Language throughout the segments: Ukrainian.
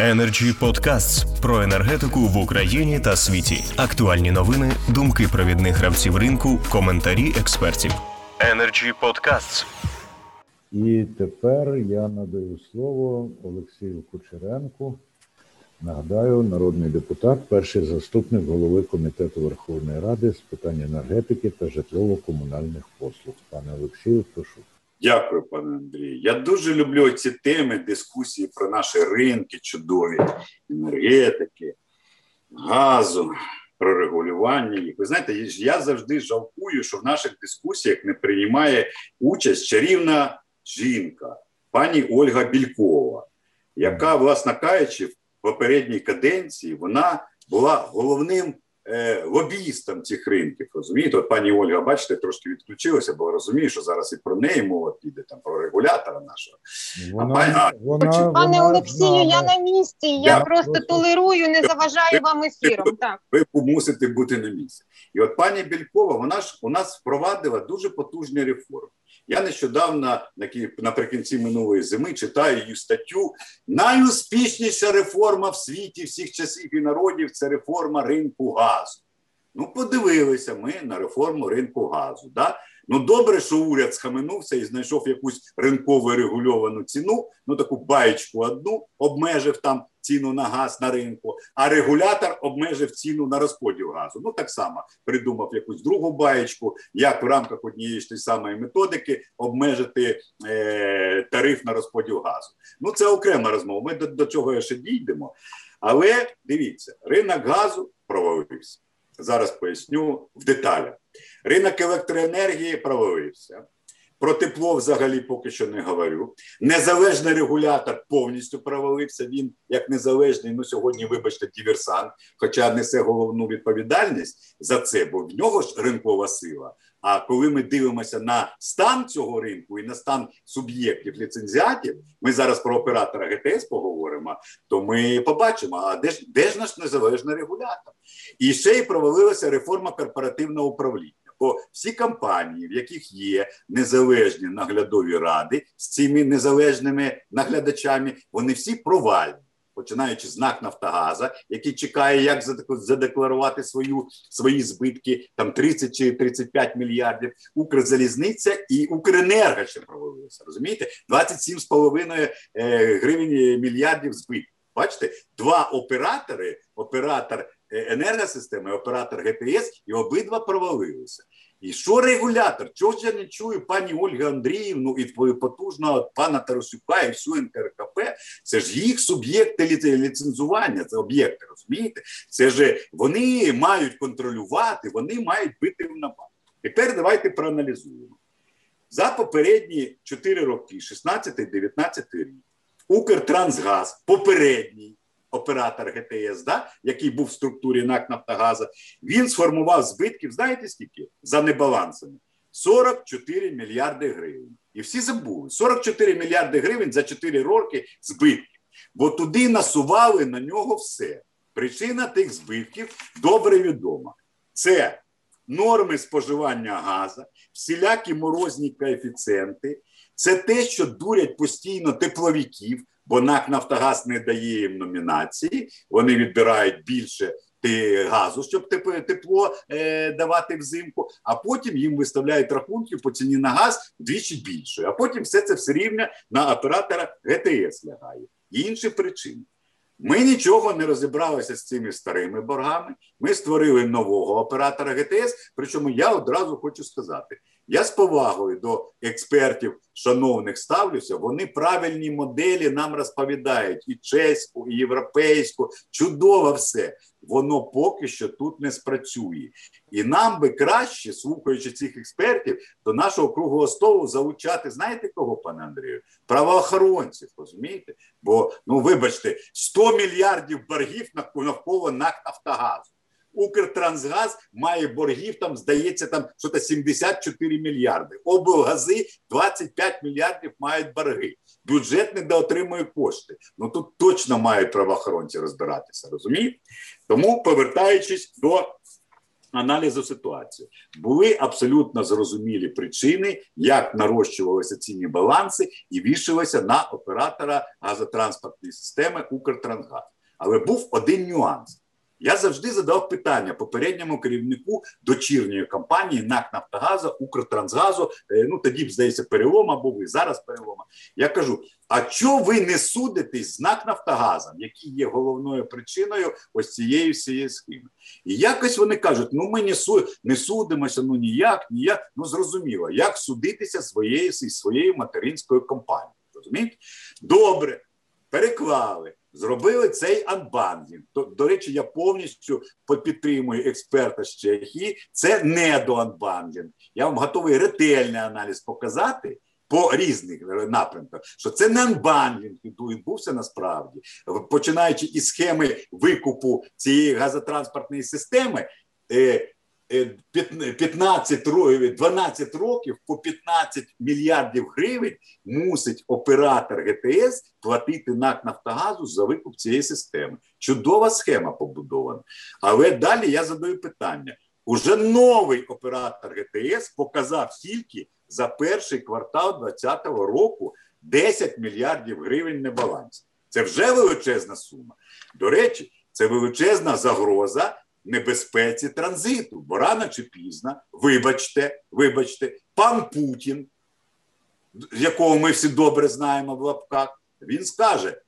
Energy Podcasts про енергетику в Україні та світі. Актуальні новини, думки провідних гравців ринку, коментарі експертів. Energy Podcasts. І тепер я надаю слово Олексію Кучеренку. Нагадаю, народний депутат, перший заступник голови комітету Верховної Ради з питань енергетики та житлово-комунальних послуг. Пане Олексію, прошу. Дякую, пане Андрію. Я дуже люблю ці теми дискусії про наші ринки, чудові енергетики, газу, про регулювання їх. Ви знаєте, я завжди жалкую, що в наших дискусіях не приймає участь чарівна жінка, пані Ольга Бількова, яка, власне кажучи, в попередній каденції вона була головним е, лобістом цих ринків. Розумієте, от пані Ольга, бачите, трошки відключилася, бо розуміє, що зараз і про неї мова піде там про регулятора нашого. Вона, пані- а, вона, Пане вона Олексію, я на місці. Я Я просто просто- толерую, не заважаю вам ефіром. Так. ви мусите бути на місці. І от пані Бількова, вона ж у нас впровадила дуже потужні реформи. Я нещодавно наприкінці минулої зими читаю її статтю. Найуспішніша реформа в світі всіх часів і народів це реформа ринку газу. Ну, подивилися ми на реформу ринку газу. Да? Ну, добре, що уряд схаменувся і знайшов якусь ринково регульовану ціну, ну таку баєчку одну, обмежив там ціну на газ на ринку, а регулятор обмежив ціну на розподіл газу. Ну так само придумав якусь другу баєчку, як в рамках однієї ж тієї самої методики обмежити е, тариф на розподіл газу. Ну це окрема розмова. Ми до, до чого ще дійдемо. Але дивіться, ринок газу провалився. Зараз поясню в деталях. Ринок електроенергії провалився. Про тепло взагалі поки що не говорю. Незалежний регулятор повністю провалився. Він як незалежний, ну сьогодні, вибачте, діверсант, хоча несе головну відповідальність за це, бо в нього ж ринкова сила. А коли ми дивимося на стан цього ринку і на стан суб'єктів ліцензіатів, ми зараз про оператора ГТС поговоримо, то ми побачимо, а де ж де ж наш незалежний регулятор? І ще й провалилася реформа корпоративного управління. Бо всі компанії, в яких є незалежні наглядові ради з цими незалежними наглядачами, вони всі провальні. Починаючи з НАК Нафтогаза, який чекає, як задек- задекларувати свою свої збитки, там 30 чи 35 мільярдів. Укрзалізниця і Укренерго ще провалилися. Розумієте, 27,5 е, гривень мільярдів збитків. Бачите, два оператори: оператор е, енергосистеми, оператор ГТС, і обидва провалилися. І що регулятор? Чого ж я не чую пані Ольги Андріївну і потужного пана Тарасюка і всю НКРКП? Це ж їх суб'єкти ліце- ліцензування, це об'єкти, розумієте? Це ж вони мають контролювати, вони мають бити в набат. Тепер давайте проаналізуємо. За попередні 4 роки, 16-19 рік, Укртрансгаз, попередній оператор ГТС, да, який був в структурі НАК Нафтогаза, він сформував збитків, знаєте скільки? За небалансами? 44 мільярди гривень. І всі забули. 44 мільярди гривень за 4 роки збитків. Бо туди насували на нього все. Причина тих збитків добре відома. Це норми споживання газу, всілякі морозні коефіцієнти, це те, що дурять постійно тепловиків, бо НАК Нафтогаз не дає їм номінації, вони відбирають більше ти- газу, щоб теп- тепло е, давати взимку, а потім їм виставляють рахунки по ціні на газ вдвічі більше. А потім все це все рівня на оператора ГТС лягає. Інші причини. Ми нічого не розібралися з цими старими боргами. Ми створили нового оператора ГТС. Причому я одразу хочу сказати: я з повагою до експертів шановних ставлюся. Вони правильні моделі нам розповідають і чеську, і європейську. Чудово все. Воно поки що тут не спрацює. І нам би краще, слухаючи цих експертів, до нашого круглого столу залучати, знаєте кого, пане Андрію? Правоохоронців, розумієте? Бо, ну вибачте, 100 мільярдів боргів нав- навколо НАК Нафтогазу. Укртрансгаз має боргів, там, здається, там що-то 74 мільярди. Облгази 25 мільярдів мають борги. Бюджет не доотримує кошти. Ну тут точно мають правоохоронці розбиратися, розумієте? Тому, повертаючись до аналізу ситуації. Були абсолютно зрозумілі причини, як нарощувалися ціні баланси і вішалися на оператора газотранспортної системи Укртрансгаз. Але був один нюанс. Я завжди задав питання попередньому керівнику дочірньої компанії НАК Нафтогазу, Укртрансгазу. е, Ну тоді б здається, перелом або ви зараз перелома. Я кажу: а чого ви не судитесь з НАК Нафтогазом, який є головною причиною ось цієї всієї схеми? І якось вони кажуть: ну ми не су не судимося, ну ніяк, ніяк. Ну зрозуміло, як судитися своєю своєю материнською компанією. Розумієте? Добре, переклали. Зробили цей unbundling. До, до речі, я повністю підтримую експерта з Чехії. Це недоunbundling. Я вам готовий ретельний аналіз показати по різних напрямках, що це не unbundling відбувся насправді, починаючи із схеми викупу цієї газотранспортної системи. 15 12 років по 15 мільярдів гривень мусить оператор ГТС платити НАК Нафтогазу за викуп цієї системи. Чудова схема побудована. Але далі я задаю питання: уже новий оператор ГТС показав тільки за перший квартал 2020 року 10 мільярдів гривень небалансів. Це вже величезна сума. До речі, це величезна загроза небезпеці транзиту, бо рано чи пізно, вибачте, вибачте, пан Путін, якого ми всі добре знаємо в лапках, він скаже: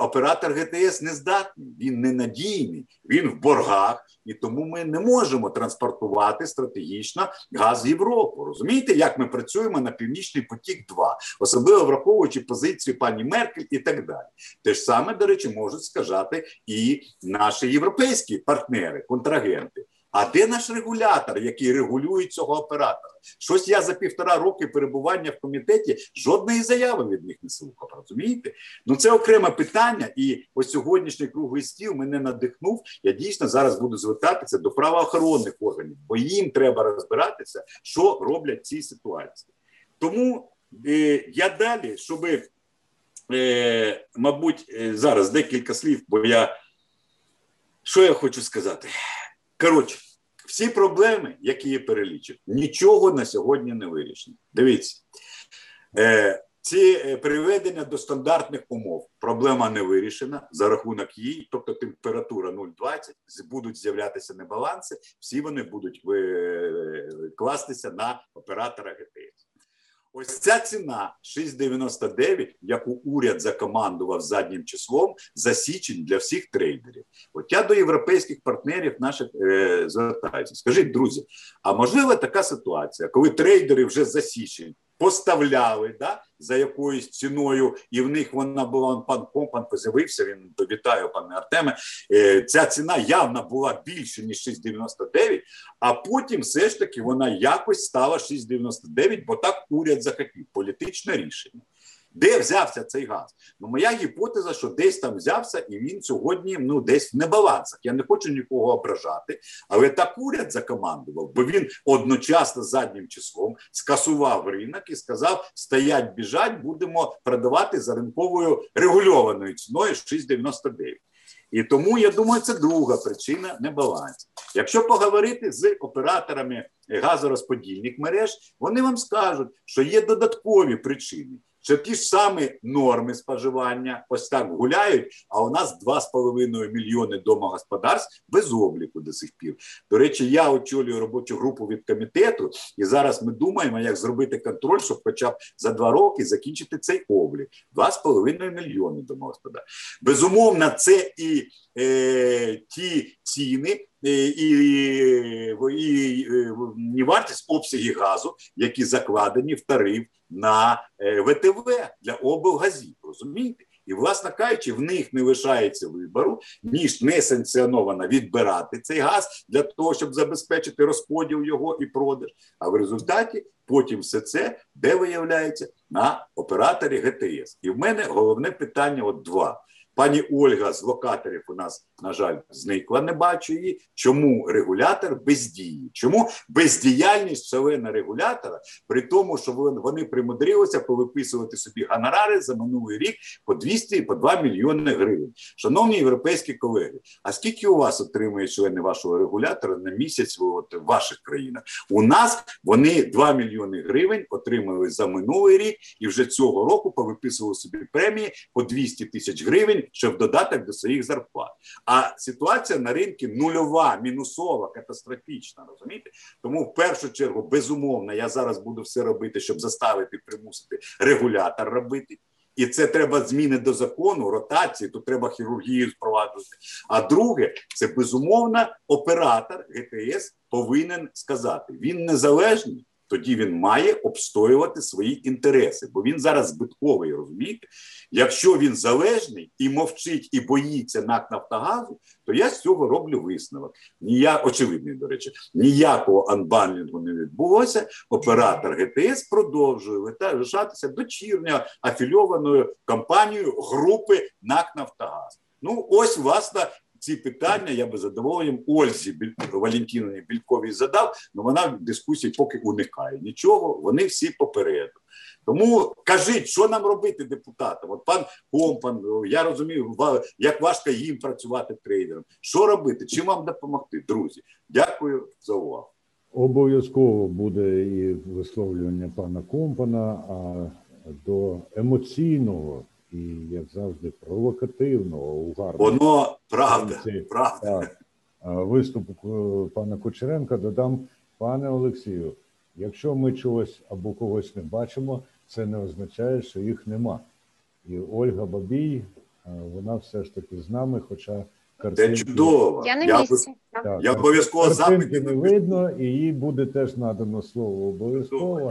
оператор ГТС не здатний, він ненадійний, він в боргах, і тому ми не можемо транспортувати стратегічно газ в Європу. Розумієте, як ми працюємо на Північний потік, 2 особливо враховуючи позицію пані Меркель і так далі. Те ж саме, до речі, можуть сказати і наші європейські партнери, контрагенти. А де наш регулятор, який регулює цього оператора? Щось я за півтора роки перебування в комітеті жодної заяви від них не слухав. Розумієте? Ну це окреме питання, і ось сьогоднішній круглий стіл мене надихнув. Я дійсно зараз буду звертатися до правоохоронних органів, бо їм треба розбиратися, що роблять в цій ситуації. Тому е, я далі, щоб, е, мабуть, е, зараз декілька слів, бо я що я хочу сказати. Коротше, всі проблеми, які я перелічив, нічого на сьогодні не вирішено. Дивіться, е, ці приведення до стандартних умов. Проблема не вирішена за рахунок її, тобто температура 0,20, будуть з'являтися небаланси, всі вони будуть кластися на оператора ГТС. Ось ця ціна 6,99, яку уряд закомандував заднім числом, за січень для всіх трейдерів. От я до європейських партнерів наших е, звертаюся. Скажіть, друзі, а можлива така ситуація, коли трейдери вже за січень поставляли да, за якоюсь ціною, і в них вона була пан Компан поз'явився. Він вітаю, пане Артеме. Е, ця ціна явно була більше ніж 6,99, а потім все ж таки вона якось стала 6,99, бо так уряд захотів політичне рішення. Де взявся цей газ? Ну, моя гіпотеза, що десь там взявся, і він сьогодні ну десь в небалансах. Я не хочу нікого ображати, але так уряд закомандував, бо він одночасно заднім числом скасував ринок і сказав: стоять, біжать, будемо продавати за ринковою регульованою ціною 6,99. І тому я думаю, це друга причина небалансу. Якщо поговорити з операторами газорозподільних мереж, вони вам скажуть, що є додаткові причини. Що ті ж самі норми споживання ось так гуляють, а у нас 2,5 мільйони домогосподарств без обліку до сих пір. До речі, я очолюю робочу групу від комітету, і зараз ми думаємо, як зробити контроль, щоб хоча б за два роки закінчити цей облік. 2,5 мільйони домогосподарств. Безумовно, це і е, ті ціни. І, і, і, і вартість обсяги газу, які закладені в тариф на ВТВ для облгазів, розумієте? І, власне кажучи, в них не лишається вибору, ніж несанкціоновано відбирати цей газ для того, щоб забезпечити розподіл його і продаж. А в результаті потім все це де виявляється на операторі ГТС. І в мене головне питання: от два. Пані Ольга з локаторів у нас на жаль, зникла, не бачу її. Чому регулятор бездіє? Чому бездіяльність шалена регулятора, при тому, що вони примудрилися повиписувати собі гонорари за минулий рік по 200 і по 2 мільйони гривень. Шановні європейські колеги, а скільки у вас отримує члени вашого регулятора на місяць от, в ваших країнах? У нас вони 2 мільйони гривень отримали за минулий рік і вже цього року повиписували собі премії по 200 тисяч гривень, що в додаток до своїх зарплат. А ситуація на ринку нульова, мінусова, катастрофічна. Розумієте? Тому в першу чергу, безумовно, я зараз буду все робити, щоб заставити примусити регулятор робити. І це треба зміни до закону, ротації, тут треба хірургію впроваджувати. А друге, це безумовно оператор ГТС повинен сказати: він незалежний, тоді він має обстоювати свої інтереси, бо він зараз збитковий, розумієте? Якщо він залежний і мовчить, і боїться НАК Нафтогазу, то я з цього роблю висновок. Нія, очевидний, до речі, ніякого анбанлінгу не відбулося. Оператор ГТС продовжує лишатися дочірньою афільованою компанією групи НАК Нафтогаз. Ну, ось власне. Ці питання я би задоволенням Ользі Валентиновні Більковій задав, але вона в дискусії поки уникає нічого. Вони всі попереду. Тому кажіть, що нам робити депутатам? От пан Компан, я розумію, як важко їм працювати трейдером. Що робити? Чим вам допомогти, друзі? Дякую за увагу. Обов'язково буде і висловлювання пана Компана, а до емоційного і, як завжди, провокативного угарного Воно правда, Це- правда. так, виступу е, пана Кучеренка додам, пане Олексію, якщо ми чогось або когось не бачимо, це не означає, що їх нема. І Ольга Бабій, е, вона все ж таки з нами, хоча Це чудово. Я на Я місці. Так. Так, Я обов'язково картинки запити не видно, і їй буде теж надано слово обов'язково.